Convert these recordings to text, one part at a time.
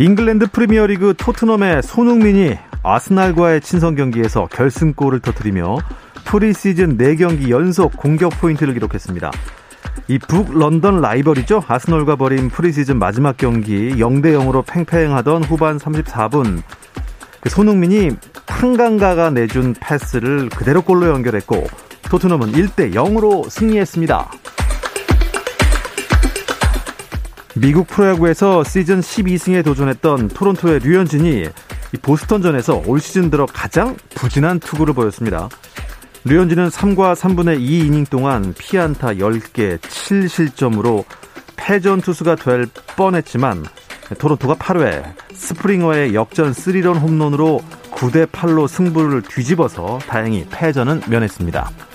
잉글랜드 프리미어리그 토트넘의 손흥민이 아스날과의 친선 경기에서 결승골을 터뜨리며 프리시즌 4경기 연속 공격 포인트를 기록했습니다. 이 북런던 라이벌이죠. 아스널과 벌인 프리시즌 마지막 경기 0대 0으로 팽팽하던 후반 34분 그 손흥민이 탕강가가 내준 패스를 그대로 골로 연결했고 토트넘은 1대 0으로 승리했습니다. 미국 프로야구에서 시즌 12승에 도전했던 토론토의 류현진이 보스턴전에서 올 시즌 들어 가장 부진한 투구를 보였습니다. 류현진은 3과 3분의 2 이닝 동안 피안타 10개 7실점으로 패전 투수가 될 뻔했지만 토론토가 8회 스프링어의 역전 3런 홈런으로 9대 8로 승부를 뒤집어서 다행히 패전은 면했습니다.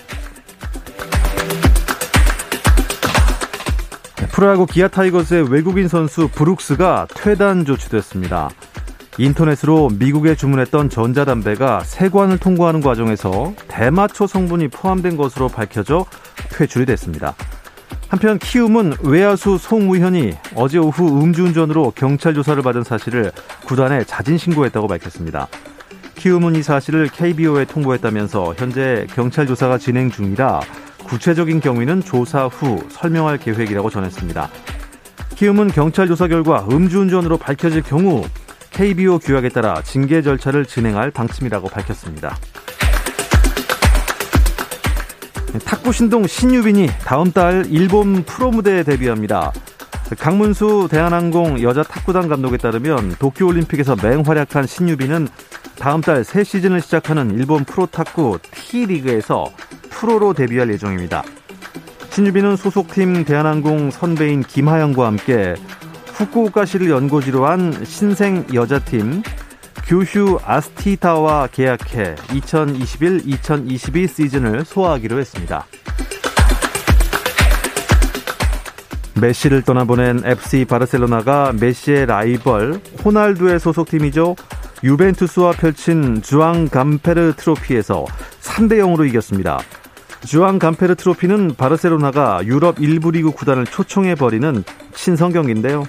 프로야구 기아 타이거즈의 외국인 선수 브룩스가 퇴단 조치됐습니다. 인터넷으로 미국에 주문했던 전자담배가 세관을 통과하는 과정에서 대마초 성분이 포함된 것으로 밝혀져 퇴출이 됐습니다. 한편 키움은 외야수 송무현이 어제 오후 음주운전으로 경찰 조사를 받은 사실을 구단에 자진 신고했다고 밝혔습니다. 키움은 이 사실을 KBO에 통보했다면서 현재 경찰 조사가 진행 중이라 구체적인 경위는 조사 후 설명할 계획이라고 전했습니다. 키움은 경찰 조사 결과 음주운전으로 밝혀질 경우 KBO 규약에 따라 징계 절차를 진행할 방침이라고 밝혔습니다. 탁구 신동 신유빈이 다음 달 일본 프로 무대에 데뷔합니다. 강문수 대한항공 여자 탁구단 감독에 따르면 도쿄올림픽에서 맹활약한 신유빈은 다음 달 새 시즌을 시작하는 일본 프로 탁구 T리그에서 프로로 데뷔할 예정입니다. 신유빈은 소속팀 대한항공 선배인 김하영과 함께 후쿠오카시를 연고지로 한 신생 여자팀 규슈 아스티타와 계약해 2021-2022 시즌을 소화하기로 했습니다. 메시를 떠나보낸 FC 바르셀로나가 메시의 라이벌 호날두의 소속팀이죠. 유벤투스와 펼친 주앙 감페르 트로피에서 3대 0으로 이겼습니다. 주앙 감페르 트로피는 바르셀로나가 유럽 일부 리그 구단을 초청해 버리는 친선 경기인데요.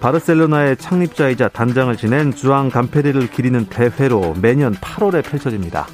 바르셀로나의 창립자이자 단장을 지낸 주앙 감페르를 기리는 대회로 매년 8월에 펼쳐집니다.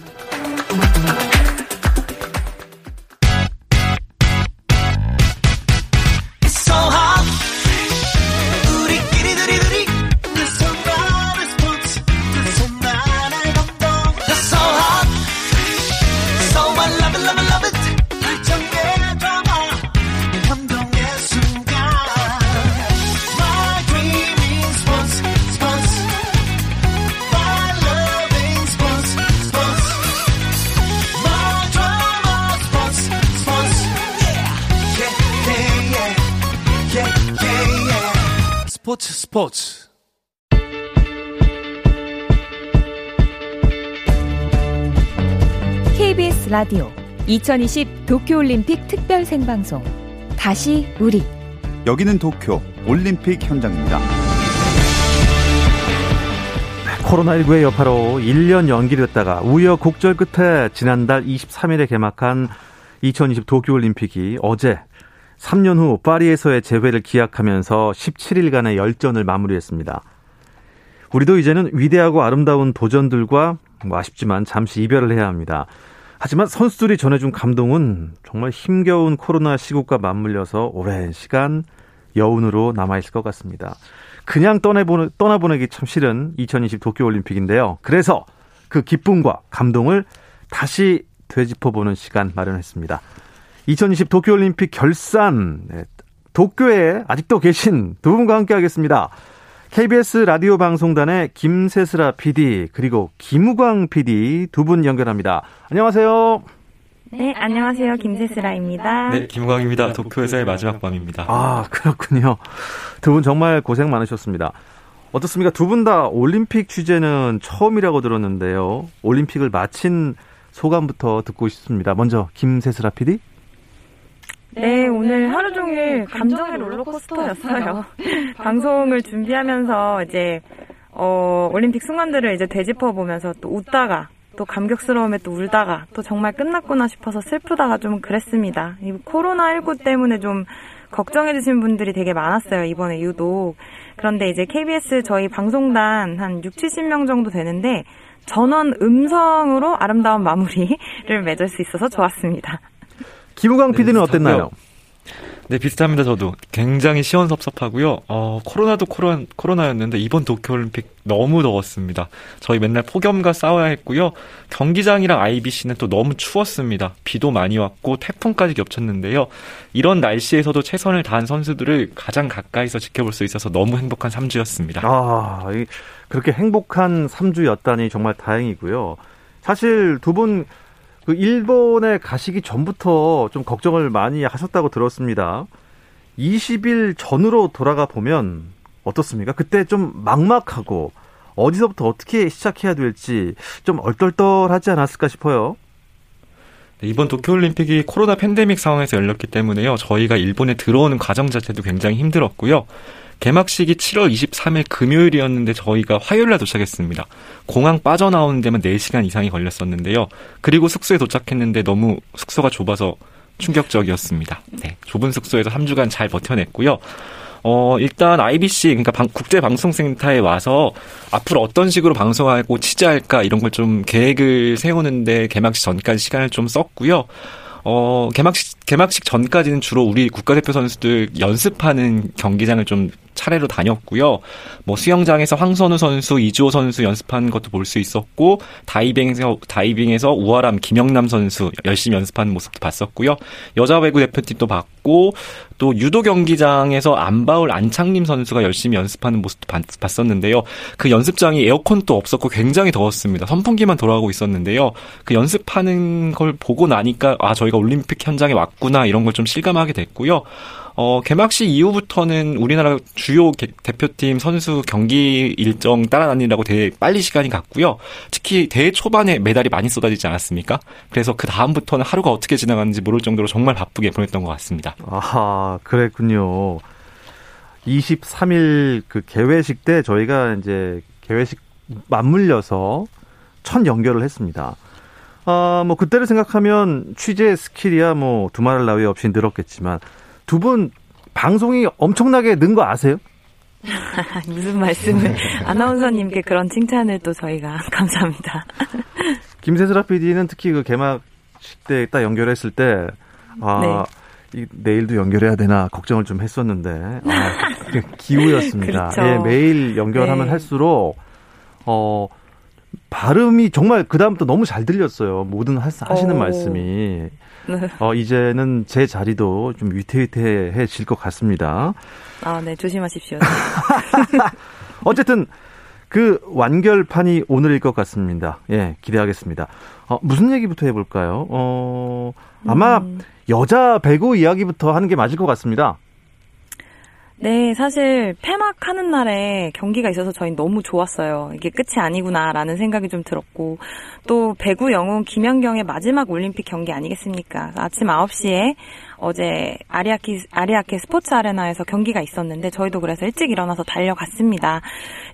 스포츠. KBS 라디오 2020 도쿄올림픽 특별 생방송. 다시 우리. 여기는 도쿄 올림픽 현장입니다. 코로나19의 여파로 1년 연기됐다가 우여곡절 끝에 지난달 23일에 개막한 2020 도쿄올림픽이 어제 3년 후 파리에서의 재회를 기약하면서 17일간의 열전을 마무리했습니다. 우리도 이제는 위대하고 아름다운 도전들과 뭐 아쉽지만 잠시 이별을 해야 합니다. 하지만 선수들이 전해준 감동은 정말 힘겨운 코로나 시국과 맞물려서 오랜 시간 여운으로 남아있을 것 같습니다. 그냥 떠내보내, 떠나보내기 참 싫은 2020 도쿄올림픽인데요. 그래서 그 기쁨과 감동을 다시 되짚어보는 시간 마련했습니다. 2020 도쿄올림픽 결산 네, 도쿄에 아직도 계신 두 분과 함께 하겠습니다. KBS 라디오 방송단의 김세슬아 PD 그리고 김우광 PD 두 분 연결합니다. 안녕하세요. 네, 안녕하세요. 김세슬아입니다. 네, 김광입니다. 도쿄에서의 마지막 밤입니다. 아, 그렇군요. 두 분 정말 고생 많으셨습니다. 어떻습니까? 두 분 다 올림픽 취재는 처음이라고 들었는데요. 올림픽을 마친 소감부터 듣고 싶습니다. 먼저 김세슬아 PD. 네, 오늘 하루 종일 감정의 롤러코스터였어요. 방송을 준비하면서 이제 어, 올림픽 순간들을 이제 되짚어 보면서 또 웃다가 또 감격스러움에 또 울다가 또 정말 끝났구나 싶어서 슬프다가 좀 그랬습니다. 이 코로나19 때문에 좀 걱정해 주신 분들이 되게 많았어요. 이번에 유독. 그런데 이제 KBS 저희 방송단 한 6, 70명 정도 되는데 전원 음성으로 아름다운 마무리를 맺을 수 있어서 좋았습니다. 김우강 네, PD는 비슷하고요. 어땠나요? 네, 비슷합니다. 저도 굉장히 시원섭섭하고요. 어, 코로나도 코로나, 코로나였는데 이번 도쿄올림픽 너무 더웠습니다. 저희 맨날 폭염과 싸워야 했고요. 경기장이랑 IBC는 또 너무 추웠습니다. 비도 많이 왔고 태풍까지 겹쳤는데요. 이런 날씨에서도 최선을 다한 선수들을 가장 가까이서 지켜볼 수 있어서 너무 행복한 3주였습니다. 아, 이- 그렇게 행복한 3주였다니 정말 다행이고요. 사실 두분 그 일본에 가시기 전부터 좀 걱정을 많이 하셨다고 들었습니다. 20일 전으로 돌아가 보면 어떻습니까? 그때 좀 막막하고 어디서부터 어떻게 시작해야 될지 좀 얼떨떨하지 않았을까 싶어요. 네, 이번 도쿄올림픽이 코로나 팬데믹 상황에서 열렸기 때문에요. 저희가 일본에 들어오는 과정 자체도 굉장히 힘들었고요. 개막식이 7월 23일 금요일이었는데 저희가 화요일 날 도착했습니다. 공항 빠져나오는 데만 4시간 이상이 걸렸었는데요. 그리고 숙소에 도착했는데 너무 숙소가 좁아서 충격적이었습니다. 네, 좁은 숙소에서 3주간 잘 버텨냈고요. 어, 일단 IBC, 그러니까 방- 국제방송센터에 와서 앞으로 어떤 식으로 방송하고 취재할까 이런 걸 좀 계획을 세우는데 개막식 전까지 시간을 좀 썼고요. 어, 개막식, 개막식 전까지는 주로 우리 국가대표 선수들 연습하는 경기장을 좀 차례로 다녔고요. 뭐 수영장에서 황선우 선수, 이주호 선수 연습하는 것도 볼 수 있었고, 다이빙에서, 다이빙에서 우아람, 김영남 선수 열심히 연습하는 모습도 봤었고요. 여자 배구 대표팀도 봤고, 또 유도 경기장에서 안바울 안창림 선수가 열심히 연습하는 모습도 봤, 봤었는데요. 그 연습장이 에어컨도 없었고 굉장히 더웠습니다. 선풍기만 돌아가고 있었는데요. 그 연습하는 걸 보고 나니까 아 저희가 올림픽 현장에 왔구나 이런 걸 좀 실감하게 됐고요. 어, 개막식 이후부터는 우리나라 주요 개- 대표팀 선수 경기 일정 따라다니느라고 되게 빨리 시간이 갔고요. 특히 대회 초반에 메달이 많이 쏟아지지 않았습니까? 그래서 그 다음부터는 하루가 어떻게 지나가는지 모를 정도로 정말 바쁘게 보냈던 것 같습니다. 아하, 그랬군요. 23일 그 개회식 때 저희가 이제 개회식 맞물려서 첫 연결을 했습니다. 아, 뭐 그때를 생각하면 취재 스킬이야 뭐 두말할 나위 없이 늘었겠지만 두 분 방송이 엄청나게 는 거 아세요? 무슨 말씀을 아나운서님께 그런 칭찬을 또 저희가 감사합니다. 김세슬아 PD는 특히 그 개막식 때 딱 연결했을 때, 아, 이, 내일도 연결해야 되나 걱정을 좀 했었는데, 아, 그 기우였습니다. 그렇죠. 예, 매일 연결하면 네. 할수록, 어, 발음이 정말 그 다음부터 너무 잘 들렸어요. 모든 하, 하시는 오. 말씀이. 네. 어, 이제는 제 자리도 좀 위태위태해질 것 같습니다. 아, 네, 조심하십시오. 어쨌든 그 완결판이 오늘일 것 같습니다. 예, 기대하겠습니다. 어, 무슨 얘기부터 해볼까요? 어, 아마 음. 여자 배구 이야기부터 하는 게 맞을 것 같습니다. 네, 사실 폐막하는 날에 경기가 있어서 저희 너무 좋았어요. 이게 끝이 아니구나라는 생각이 좀 들었고 또 배구 영웅 김연경의 마지막 올림픽 경기 아니겠습니까? 아침 9시에 어제 아리아키 아리아케 스포츠 아레나에서 경기가 있었는데 저희도 그래서 일찍 일어나서 달려갔습니다.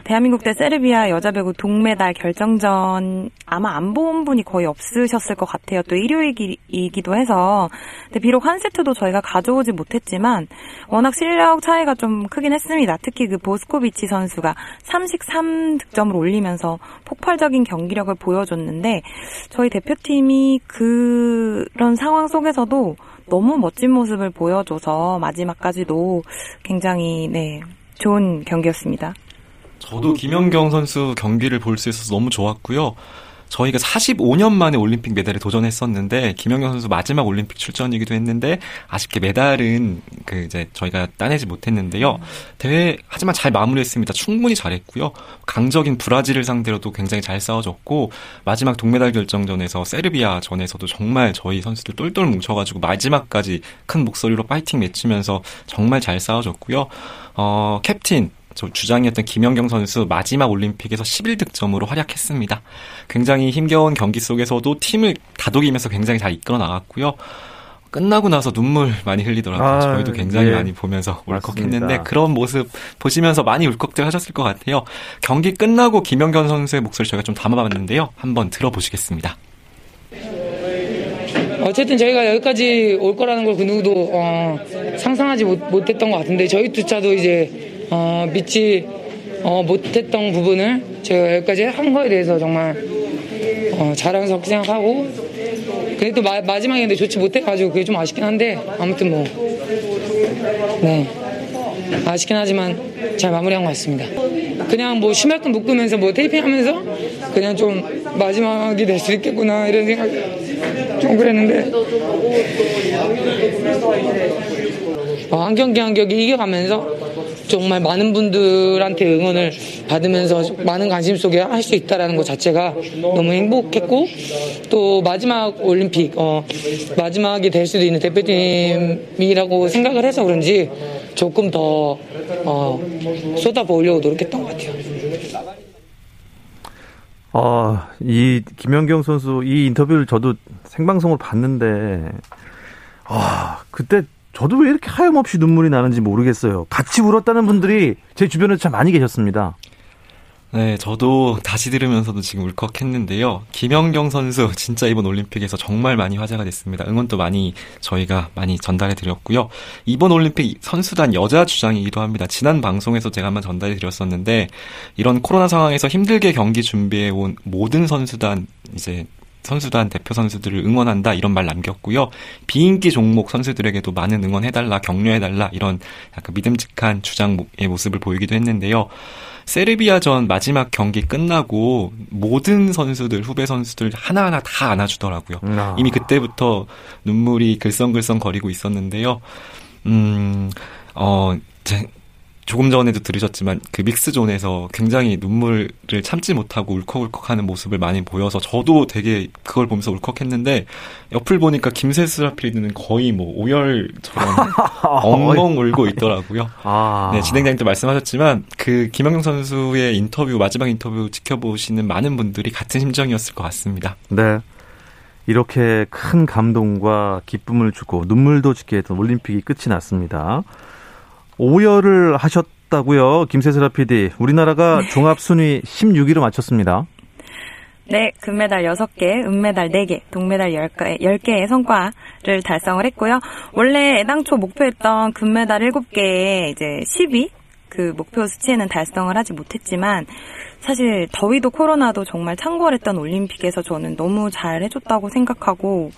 대한민국 대 세르비아 여자 배구 동메달 결정전 아마 안 본 분이 거의 없으셨을 것 같아요. 또 일요일이기도 해서 근데 비록 한 세트도 저희가 가져오지 못했지만 워낙 실력 차이가 좀 크긴 했습니다. 특히 그 보스코비치 선수가 33득점을 올리면서 폭발적인 경기력을 보여줬는데 저희 대표팀이 그런 상황 속에서도 너무 멋진 모습을 보여줘서 마지막까지도 굉장히 네 좋은 경기였습니다. 저도 김연경 선수 경기를 볼 수 있어서 너무 좋았고요. 저희가 45년 만에 올림픽 메달에 도전했었는데 김연경 선수 마지막 올림픽 출전이기도 했는데 아쉽게 메달은 그 이제 저희가 따내지 못했는데요. 대회 하지만 잘 마무리했습니다. 충분히 잘했고요. 강적인 브라질을 상대로도 굉장히 잘 싸워줬고 마지막 동메달 결정전에서 세르비아 전에서도 정말 저희 선수들 똘똘 뭉쳐가지고 마지막까지 큰 목소리로 파이팅 맺히면서 정말 잘 싸워줬고요. 어 캡틴 저 주장이었던 김연경 선수 마지막 올림픽에서 11득점으로 활약했습니다. 굉장히 힘겨운 경기 속에서도 팀을 다독이면서 굉장히 잘 이끌어 나갔고요. 끝나고 나서 눈물 많이 흘리더라고요. 아, 저희도 굉장히 예. 많이 보면서 울컥했는데. 그런 모습 보시면서 많이 울컥들 하셨을 것 같아요. 경기 끝나고 김연경 선수의 목소리 저희가 좀 담아봤는데요. 한번 들어보시겠습니다. 어쨌든 저희가 여기까지 올 거라는 걸 그 누구도 어, 상상하지 못, 못했던 것 같은데 저희조차도 이제 어, 믿지 어, 못했던 부분을 저희가 여기까지 한 거에 대해서 정말 어, 자랑스럽게 생각하고 근데 또 마, 마지막에 근데 좋지 못해가지고 그게 좀 아쉽긴 한데 아무튼 뭐 네. 아쉽긴 하지만 잘 마무리한 것 같습니다. 그냥 뭐 심할끔 묶으면서 뭐 테이핑 하면서 그냥 좀 마지막이 될 수 있겠구나 이런 생각 좀 그랬는데 어, 한 경기 한 경기 이겨가면서 정말 많은 분들한테 응원을 받으면서 많은 관심 속에 할 수 있다라는 것 자체가 너무 행복했고 또 마지막 올림픽 어, 마지막이 될 수도 있는 대표팀이라고 생각을 해서 그런지 조금 더 어, 쏟아부으려고 노력했던 것 같아요. 아, 이 김연경 선수 이 인터뷰를 저도 생방송으로 봤는데 아, 그때 저도 왜 이렇게 하염없이 눈물이 나는지 모르겠어요. 같이 울었다는 분들이 제 주변에 참 많이 계셨습니다. 네, 저도 다시 들으면서도 지금 울컥했는데요. 김연경 선수 진짜 이번 올림픽에서 정말 많이 화제가 됐습니다. 응원도 많이 저희가 많이 전달해 드렸고요. 이번 올림픽 선수단 여자 주장이기도 합니다. 지난 방송에서 제가 한번 전달해 드렸었는데 이런 코로나 상황에서 힘들게 경기 준비해 온 모든 선수단 이제 선수단 대표 선수들을 응원한다 이런 말 남겼고요. 비인기 종목 선수들에게도 많은 응원해달라 격려해달라 이런 약간 믿음직한 주장의 모습을 보이기도 했는데요. 세르비아전 마지막 경기 끝나고 모든 선수들 후배 선수들 하나하나 다 안아주더라고요. 아. 이미 그때부터 눈물이 글썽글썽 거리고 있었는데요. 음, 어, 제, 조금 전에도 들으셨지만 그 믹스존에서 굉장히 눈물을 참지 못하고 울컥울컥하는 모습을 많이 보여서 저도 되게 그걸 보면서 울컥했는데 옆을 보니까 김세수라 필드는 거의 뭐 오열처럼 엉엉 울고 있더라고요. 아. 네, 진행자님도 말씀하셨지만 그 김연경 선수의 인터뷰 마지막 인터뷰 지켜보시는 많은 분들이 같은 심정이었을 것 같습니다. 네. 이렇게 큰 감동과 기쁨을 주고 눈물도 짓게 했던 올림픽이 끝이 났습니다. 오열을 하셨다고요, 김세슬아 PD. 우리나라가 종합 순위 16위로 마쳤습니다. 네, 금메달 6개, 은메달 4개, 동메달 10개, 10개의 성과를 달성을 했고요. 원래 애당초 목표했던 금메달 7개에 이제 10위 그 목표 수치에는 달성을 하지 못했지만 사실 더위도 코로나도 정말 창궐했던 올림픽에서 저는 너무 잘 해줬다고 생각하고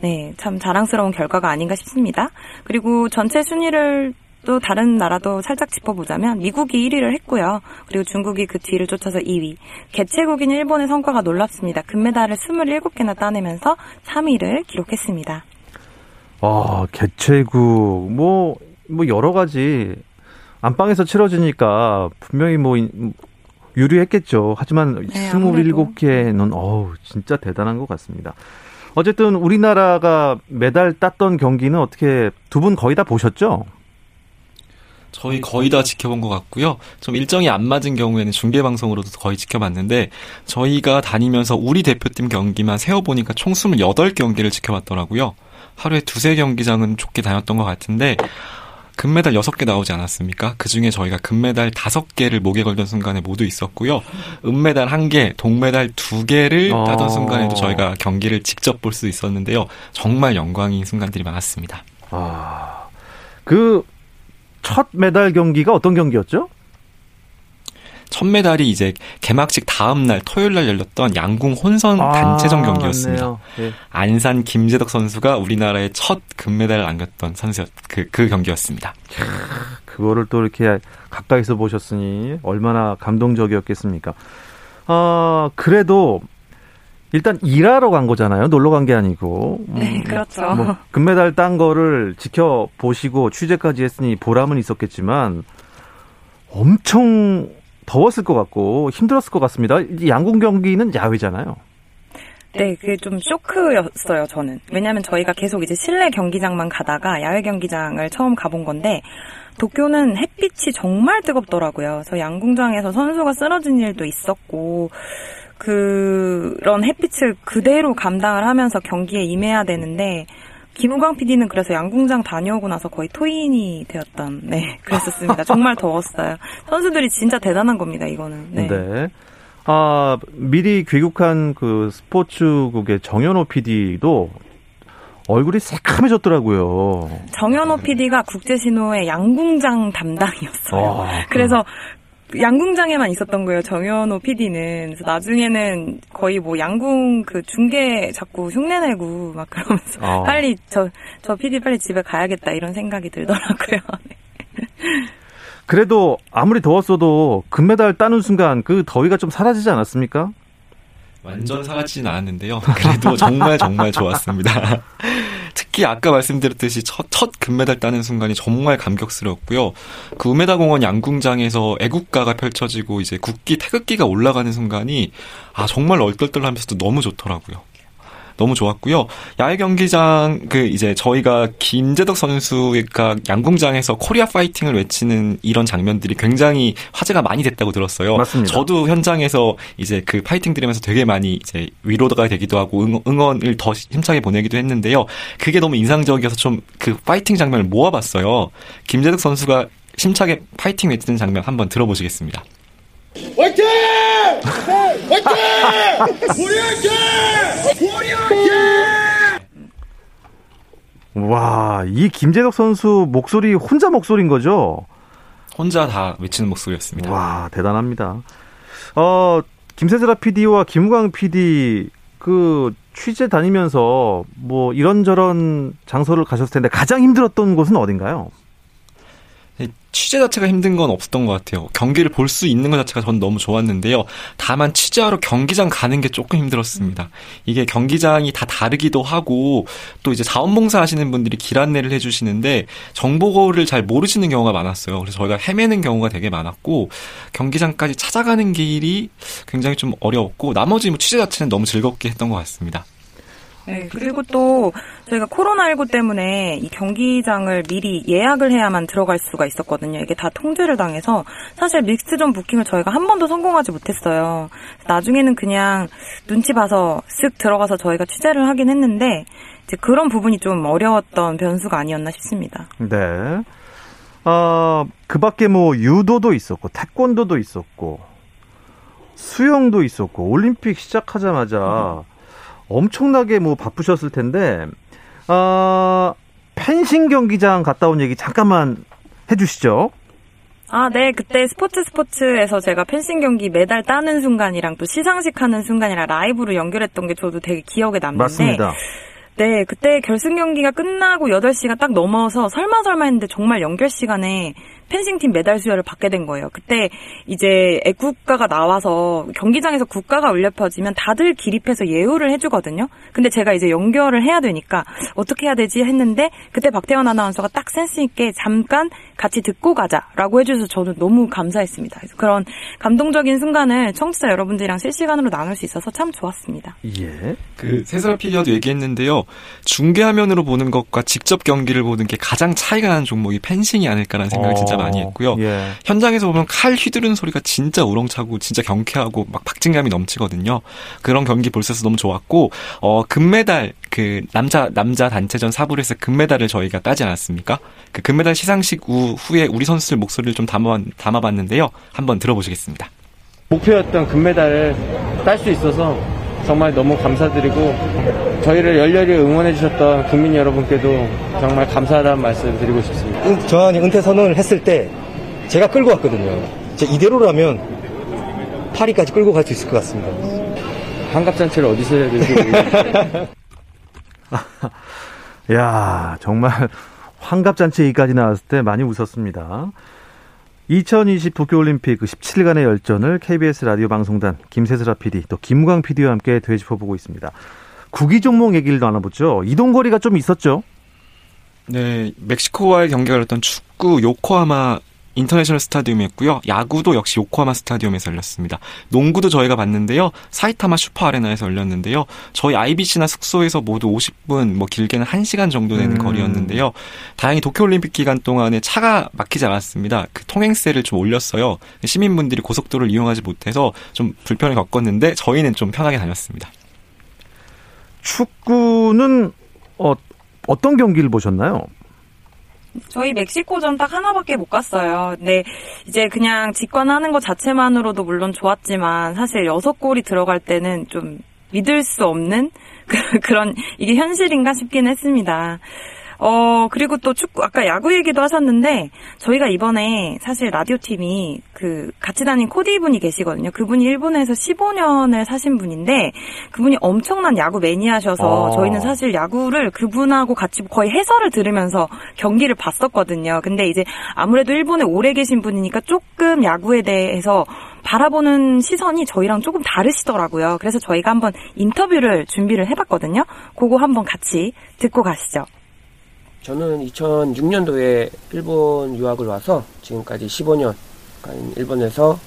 네, 참 자랑스러운 결과가 아닌가 싶습니다. 그리고 전체 순위를 또 다른 나라도 살짝 짚어보자면 미국이 1위를 했고요. 그리고 중국이 그 뒤를 쫓아서 2위. 개최국인 일본의 성과가 놀랍습니다. 금메달을 27개나 따내면서 3위를 기록했습니다. 아, 개최국, 뭐, 뭐, 여러 가지. 안방에서 치러지니까 분명히 뭐, 인- 유리했겠죠. 하지만 네, 27개는, 어우, 진짜 대단한 것 같습니다. 어쨌든 우리나라가 메달 땄던 경기는 어떻게 두 분 거의 다 보셨죠? 저희 거의 다 지켜본 것 같고요. 좀 일정이 안 맞은 경우에는 중계 방송으로도 거의 지켜봤는데 저희가 다니면서 우리 대표팀 경기만 세어보니까 총 28경기를 지켜봤더라고요. 하루에 두세 경기장은 좋게 다녔던 것 같은데 금메달 6개 나오지 않았습니까? 그 중에 저희가 금메달 5개를 목에 걸던 순간에 모두 있었고요. 은메달 1개, 동메달 2개를 어. 따던 순간에도 저희가 경기를 직접 볼 수 있었는데요. 정말 영광인 순간들이 많았습니다. 아, 그, 첫 메달 경기가 어떤 경기였죠? 첫 메달이 이제 개막식 다음 날 토요일 날 열렸던 양궁 혼선 단체전 아, 경기였습니다. 맞네요. 예. 안산 김재덕 선수가 우리나라의 첫 금메달을 안겼던 선수 그, 그 경기였습니다. 그거를 또 이렇게 가까이서 보셨으니 얼마나 감동적이었겠습니까? 아, 그래도 일단 일하러 간 거잖아요. 놀러 간 게 아니고. 음, 네, 그렇죠. 뭐 금메달 딴 거를 지켜보시고 취재까지 했으니 보람은 있었겠지만 엄청 더웠을 것 같고 힘들었을 것 같습니다. 이 양궁 경기는 야외잖아요. 네, 그게 좀 쇼크였어요, 저는. 왜냐면 저희가 계속 이제 실내 경기장만 가다가 야외 경기장을 처음 가본 건데, 도쿄는 햇빛이 정말 뜨겁더라고요. 그래서 양궁장에서 선수가 쓰러진 일도 있었고, 그런 햇빛을 그대로 감당을 하면서 경기에 임해야 되는데, 김우광 PD는 그래서 양궁장 다녀오고 나서 거의 토인이 되었던, 네, 그랬었습니다. 정말 더웠어요. 선수들이 진짜 대단한 겁니다, 이거는. 네. 네. 아, 미리 귀국한 그 스포츠국의 정현호 PD도 얼굴이 새카매졌더라고요. 정현호 PD가 국제신호의 양궁장 담당이었어요. 아, 그래서 양궁장에만 있었던 거예요, 정현호 PD는. 그래서 나중에는 거의 뭐 양궁 그 중계 자꾸 흉내내고 막 그러면서 아. 빨리 저, 저 PD 빨리 집에 가야겠다 이런 생각이 들더라고요. 그래도 아무리 더웠어도 금메달 따는 순간 그 더위가 좀 사라지지 않았습니까? 완전 사라지진 않았는데요. 그래도 정말 정말 좋았습니다. 특히 아까 말씀드렸듯이 첫, 첫 금메달 따는 순간이 정말 감격스러웠고요. 그 유메노시마 공원 양궁장에서 애국가가 펼쳐지고 이제 국기 태극기가 올라가는 순간이 아 정말 얼떨떨하면서도 너무 좋더라고요. 너무 좋았고요. 야외 경기장 그 이제 저희가 김제덕 선수가 양궁장에서 코리아 파이팅을 외치는 이런 장면들이 굉장히 화제가 많이 됐다고 들었어요. 맞습니다. 저도 현장에서 이제 그 파이팅 들으면서 되게 많이 이제 위로가 되기도 하고 응, 응원을 더 힘차게 보내기도 했는데요. 그게 너무 인상적이어서 좀 그 파이팅 장면을 모아봤어요. 김재덕 선수가 힘차게 파이팅 외치는 장면 한번 들어보시겠습니다. 화이팅! 화이팅! 우리 화이팅! 우리 화이팅! 와, 이 김재덕 선수 목소리 혼자 목소리인 거죠? 혼자 다 외치는 목소리였습니다. 와, 대단합니다. 어, 김세슬아 PD와 김우광 PD 그 취재 다니면서 뭐 이런저런 장소를 가셨을 텐데 가장 힘들었던 곳은 어딘가요? 취재 자체가 힘든 건 없었던 것 같아요. 경기를 볼 수 있는 것 자체가 전 너무 좋았는데요. 다만 취재하러 경기장 가는 게 조금 힘들었습니다. 이게 경기장이 다 다르기도 하고 또 이제 자원봉사 하시는 분들이 길 안내를 해주시는데 정보를 잘 모르시는 경우가 많았어요. 그래서 저희가 헤매는 경우가 되게 많았고 경기장까지 찾아가는 길이 굉장히 좀 어려웠고 나머지 뭐 취재 자체는 너무 즐겁게 했던 것 같습니다. 네, 그리고 또 저희가 코로나19 때문에 이 경기장을 미리 예약을 해야만 들어갈 수가 있었거든요. 이게 다 통제를 당해서 사실 믹스존 부킹을 저희가 한 번도 성공하지 못했어요. 나중에는 그냥 눈치 봐서 쓱 들어가서 저희가 취재를 하긴 했는데 이제 그런 부분이 좀 어려웠던 변수가 아니었나 싶습니다. 네. 아, 그 밖에 뭐 유도도 있었고 태권도도 있었고 수영도 있었고 올림픽 시작하자마자 엄청나게 뭐 바쁘셨을 텐데 아, 펜싱 경기장 갔다 온 얘기 잠깐만 해 주시죠. 아, 네. 그때 스포츠 스포츠에서 제가 펜싱 경기 메달 따는 순간이랑 또 시상식 하는 순간이랑 라이브로 연결했던 게 저도 되게 기억에 남는데 맞습니다. 네, 그때 결승 경기가 끝나고 8시가 딱 넘어서 설마 설마 했는데 정말 연결 시간에 펜싱팀 메달 수여를 받게 된 거예요. 그때 이제 애국가가 나와서 경기장에서 국가가 울려 퍼지면 다들 기립해서 예우를 해주거든요. 근데 제가 이제 연결을 해야 되니까 어떻게 해야 되지 했는데 그때 박태원 아나운서가 딱 센스 있게 잠깐 같이 듣고 가자라고 해줘서 저는 너무 감사했습니다. 그래서 그런 감동적인 순간을 청취자 여러분들이랑 실시간으로 나눌 수 있어서 참 좋았습니다. 예. 그 세슬아 PD와도 얘기했는데요. 중계 화면으로 보는 것과 직접 경기를 보는 게 가장 차이가 나는 종목이 펜싱이 아닐까라는 생각을 진짜 많이 했고요. 예. 현장에서 보면 칼 휘두르는 소리가 진짜 우렁차고 진짜 경쾌하고 막 박진감이 넘치거든요. 그런 경기 볼 수 있어서 너무 좋았고 어 금메달 그 남자 남자 단체전 사부에서 금메달을 저희가 따지 않았습니까? 그 금메달 시상식 후, 후에 우리 선수들 목소리를 좀 담아 담아봤는데요. 한번 들어보시겠습니다. 목표였던 금메달을 딸 수 있어서 정말 너무 감사드리고 저희를 열렬히 응원해 주셨던 국민 여러분께도 정말 감사하다는 말씀 드리고 싶습니다. 은- 저한이 은퇴 선언을 했을 때 제가 끌고 갔거든요. 제 이대로라면 파리까지 끌고 갈 수 있을 것 같습니다. 환갑잔치를 어디서 해야 될지. 야, 정말 환갑잔치 얘기까지 나왔을 때 많이 웃었습니다. 2020 도쿄올림픽 그 17일간의 열전을 KBS 라디오 방송단 김세슬아 PD 또 김우강 PD와 함께 되짚어보고 있습니다. 구기 종목 얘기를 나눠보죠. 이동거리가 좀 있었죠. 네, 멕시코와의 경기가 열렸던 축구 요코하마 인터내셔널 스타디움이었고요. 야구도 역시 요코하마 스타디움에서 열렸습니다. 농구도 저희가 봤는데요. 사이타마 슈퍼 아레나에서 열렸는데요. 저희 IBC나 숙소에서 모두 50분, 뭐 길게는 1시간 정도 되는 음. 거리였는데요. 다행히 도쿄올림픽 기간 동안에 차가 막히지 않았습니다. 그 통행세를 좀 올렸어요. 시민분들이 고속도로를 이용하지 못해서 좀 불편을 겪었는데 저희는 좀 편하게 다녔습니다. 축구는 어, 어떤 경기를 보셨나요? 저희 멕시코전 딱 하나밖에 못 갔어요. 근데 이제 그냥 직관하는 것 자체만으로도 물론 좋았지만 사실 여섯 골이 들어갈 때는 좀 믿을 수 없는 그- 그런 이게 현실인가 싶긴 했습니다. 어, 그리고 또 축구, 아까 야구 얘기도 하셨는데, 저희가 이번에 사실 라디오 팀이 그 같이 다닌 코디 분이 계시거든요. 그분이 일본에서 15년을 사신 분인데, 그분이 엄청난 야구 매니아셔서 어. 저희는 사실 야구를 그분하고 같이 거의 해설을 들으면서 경기를 봤었거든요. 근데 이제 아무래도 일본에 오래 계신 분이니까 조금 야구에 대해서 바라보는 시선이 저희랑 조금 다르시더라고요. 그래서 저희가 한번 인터뷰를 준비를 해봤거든요. 그거 한번 같이 듣고 가시죠. 저는 2006년도에 일본 유학을 와서 지금까지 15년간 일본에서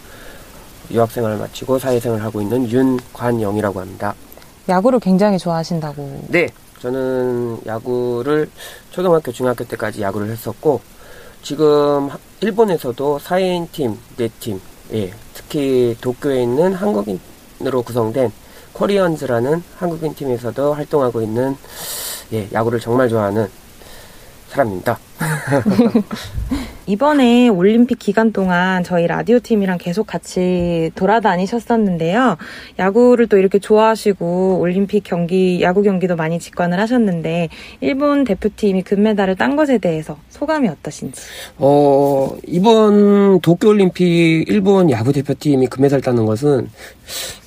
유학생활을 마치고 사회생활을 하고 있는 윤관영이라고 합니다. 야구를 굉장히 좋아하신다고. 네, 저는 야구를 초등학교, 중학교 때까지 야구를 했었고 지금 하- 일본에서도 4인 팀, 4팀, 예, 특히 도쿄에 있는 한국인으로 구성된 코리언즈라는 한국인 팀에서도 활동하고 있는 예, 야구를 정말 좋아하는 사람입니다. 이번에 올림픽 기간 동안 저희 라디오 팀이랑 계속 같이 돌아다니셨었는데요. 야구를 또 이렇게 좋아하시고 올림픽 경기, 야구 경기도 많이 직관을 하셨는데 일본 대표팀이 금메달을 딴 것에 대해서 소감이 어떠신지. 어, 이번 도쿄 올림픽 일본 야구 대표팀이 금메달 따는 것은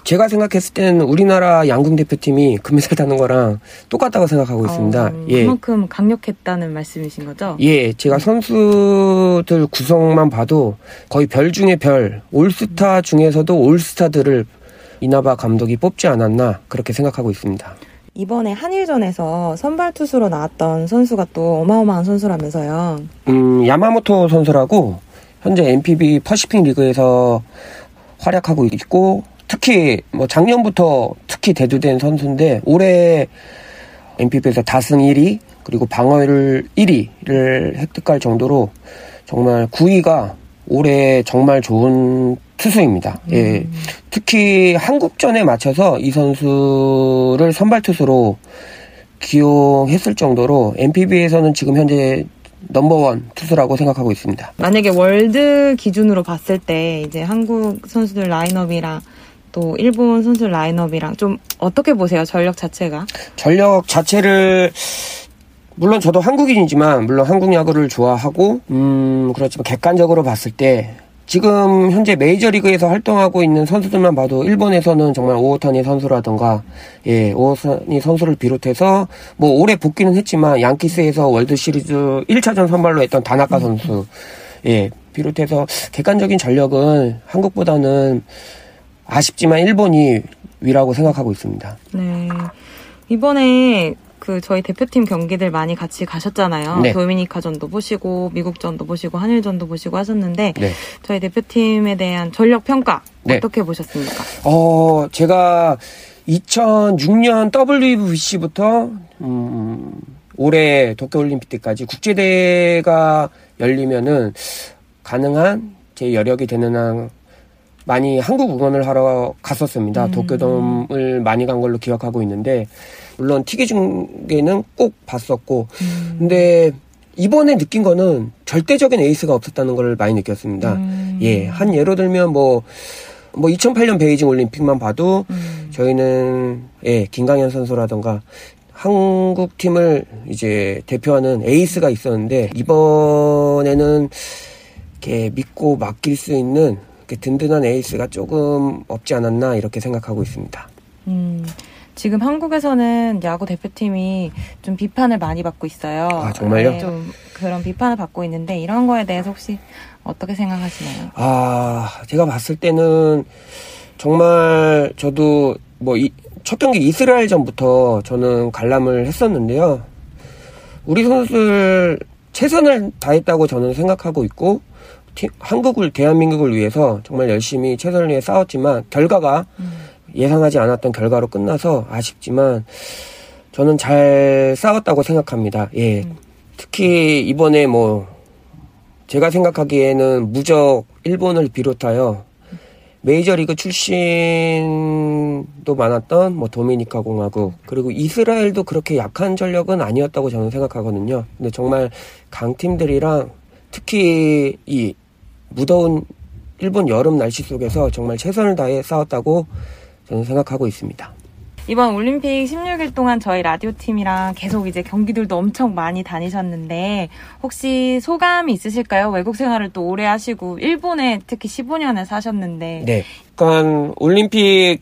제가 생각했을 때는 우리나라 양궁 대표팀이 금메달 따는 거랑 똑같다고 생각하고 있습니다. 어, 예. 그만큼 강력했다는 말씀이신 거죠? 예, 제가 선수들 구성만 봐도 거의 별 중에 별, 올스타 중에서도 올스타들을 이나바 감독이 뽑지 않았나 그렇게 생각하고 있습니다. 이번에 한일전에서 선발 투수로 나왔던 선수가 또 어마어마한 선수라면서요. 음, 야마모토 선수라고 현재 NPB 퍼시픽 리그에서 활약하고 있고 특히 뭐 작년부터 특히 대두된 선수인데 올해 NPB에서 다승 1위 그리고 방어율 1위를 획득할 정도로 정말 9위가 올해 정말 좋은 투수입니다. 예. 특히 한국전에 맞춰서 이 선수를 선발 투수로 기용했을 정도로 NPB에서는 지금 현재 넘버원 투수라고 생각하고 있습니다. 만약에 world 기준으로 봤을 때 이제 한국 선수들 라인업이랑 또 일본 선수들 라인업이랑 좀 어떻게 보세요? 전력 자체가? 전력 자체를 물론 저도 한국인이지만 물론 한국 야구를 좋아하고 음 그렇지만 객관적으로 봤을 때 지금 현재 메이저리그에서 활동하고 있는 선수들만 봐도 일본에서는 정말 오오타니 선수라던가 예 오오타니 선수를 비롯해서 뭐 올해 복귀는 했지만 양키스에서 월드 시리즈 1차전 선발로 했던 다나카 선수 예 비롯해서 객관적인 전력은 한국보다는 아쉽지만 일본이 위라고 생각하고 있습니다. 네. 이번에 그 저희 대표팀 경기들 많이 같이 가셨잖아요. 네. 도미니카전도 보시고 미국전도 보시고 한일전도 보시고 하셨는데 네. 저희 대표팀에 대한 전력 평가 네. 어떻게 보셨습니까? 어, 제가 2006년 WBC부터 음, 올해 도쿄올림픽 때까지 국제대회가 열리면은 가능한 제 여력이 되는 한 많이 한국 응원을 하러 갔었습니다. 도쿄돔을 많이 간 걸로 기억하고 있는데 물론 티켓 중계는 꼭 봤었고 근데 이번에 느낀 거는 절대적인 에이스가 없었다는 걸 많이 느꼈습니다. 예, 한 예로 들면 뭐, 뭐 2008년 베이징 올림픽만 봐도 저희는 예, 김광현 선수라던가 한국 팀을 이제 대표하는 에이스가 있었는데 이번에는 이렇게 믿고 맡길 수 있는 든든한 에이스가 조금 없지 않았나 이렇게 생각하고 있습니다. 음, 지금 한국에서는 야구 대표팀이 좀 비판을 많이 받고 있어요. 아, 정말요? 좀 그런 비판을 받고 있는데 이런 거에 대해서 혹시 어떻게 생각하시나요? 아, 제가 봤을 때는 정말 저도 뭐 첫 경기 이스라엘 전부터 저는 관람을 했었는데요. 우리 선수들 최선을 다했다고 저는 생각하고 있고 티, 한국을 대한민국을 위해서 정말 열심히 최선을 위해 싸웠지만 결과가 음. 예상하지 않았던 결과로 끝나서 아쉽지만 저는 잘 싸웠다고 생각합니다. 예. 음. 특히 이번에 뭐 제가 생각하기에는 무적 일본을 비롯하여 메이저리그 출신도 많았던 뭐 도미니카 공화국 그리고 이스라엘도 그렇게 약한 전력은 아니었다고 저는 생각하거든요. 근데 정말 강팀들이랑 특히 이 무더운 일본 여름 날씨 속에서 정말 최선을 다해 싸웠다고 저는 생각하고 있습니다. 이번 올림픽 16일 동안 저희 라디오 팀이랑 계속 이제 경기들도 엄청 많이 다니셨는데 혹시 소감이 있으실까요? 외국 생활을 또 오래 하시고 일본에 특히 15년을 사셨는데 네. 그러니까 올림픽이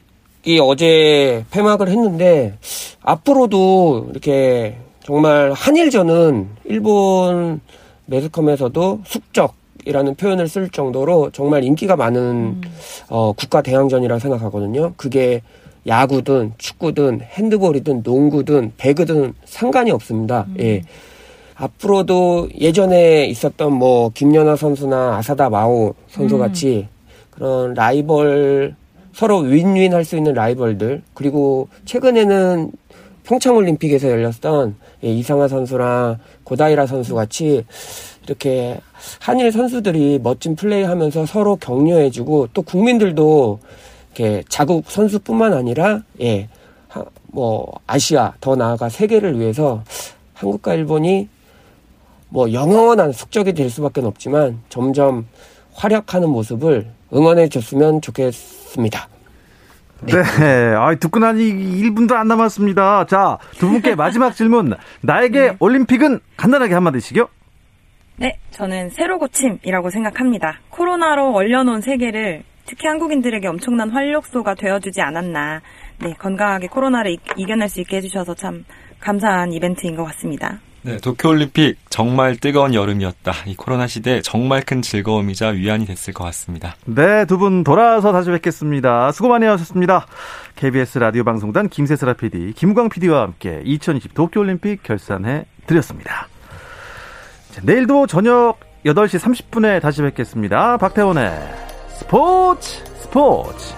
어제 폐막을 했는데 앞으로도 이렇게 정말 한일전은 일본 매스컴에서도 숙적 이라는 표현을 쓸 정도로 정말 인기가 많은 음. 어, 국가 대항전이라 생각하거든요. 그게 야구든 축구든 핸드볼이든 농구든 배구든 상관이 없습니다. 음. 예. 앞으로도 예전에 있었던 뭐 김연아 선수나 아사다 마오 선수 음. 같이 그런 라이벌 서로 윈윈 할 수 있는 라이벌들 그리고 최근에는 평창올림픽에서 열렸던 예, 이상하 선수랑 고다이라 선수 같이 이렇게 한일 선수들이 멋진 플레이 하면서 서로 격려해주고 또 국민들도 이렇게 자국 선수뿐만 아니라 예, 뭐 아시아 더 나아가 세계를 위해서 한국과 일본이 뭐 영원한 숙적이 될 수밖에 없지만 점점 활약하는 모습을 응원해 줬으면 좋겠습니다. 네. 네. 아, 듣고 나니 1분도 안 남았습니다. 자, 두 분께 마지막 질문. 나에게 네. 올림픽은 간단하게 한마디씩요? 네, 저는 새로 고침이라고 생각합니다. 코로나로 얼려놓은 세계를 특히 한국인들에게 엄청난 활력소가 되어주지 않았나. 네, 건강하게 코로나를 이, 겨낼 수 있게 해주셔서 참 감사한 이벤트인 것 같습니다. 네, 도쿄올림픽 정말 뜨거운 여름이었다. 이 코로나 시대 정말 큰 즐거움이자 위안이 됐을 것 같습니다. 네, 두 분 돌아와서 다시 뵙겠습니다. 수고 많이 하셨습니다. KBS 라디오 방송단 김세슬아 PD, 김광 PD와 함께 2020 도쿄올림픽 결산해 드렸습니다. 자, 내일도 저녁 8시 30분에 다시 뵙겠습니다. 박태원의 스포츠 스포츠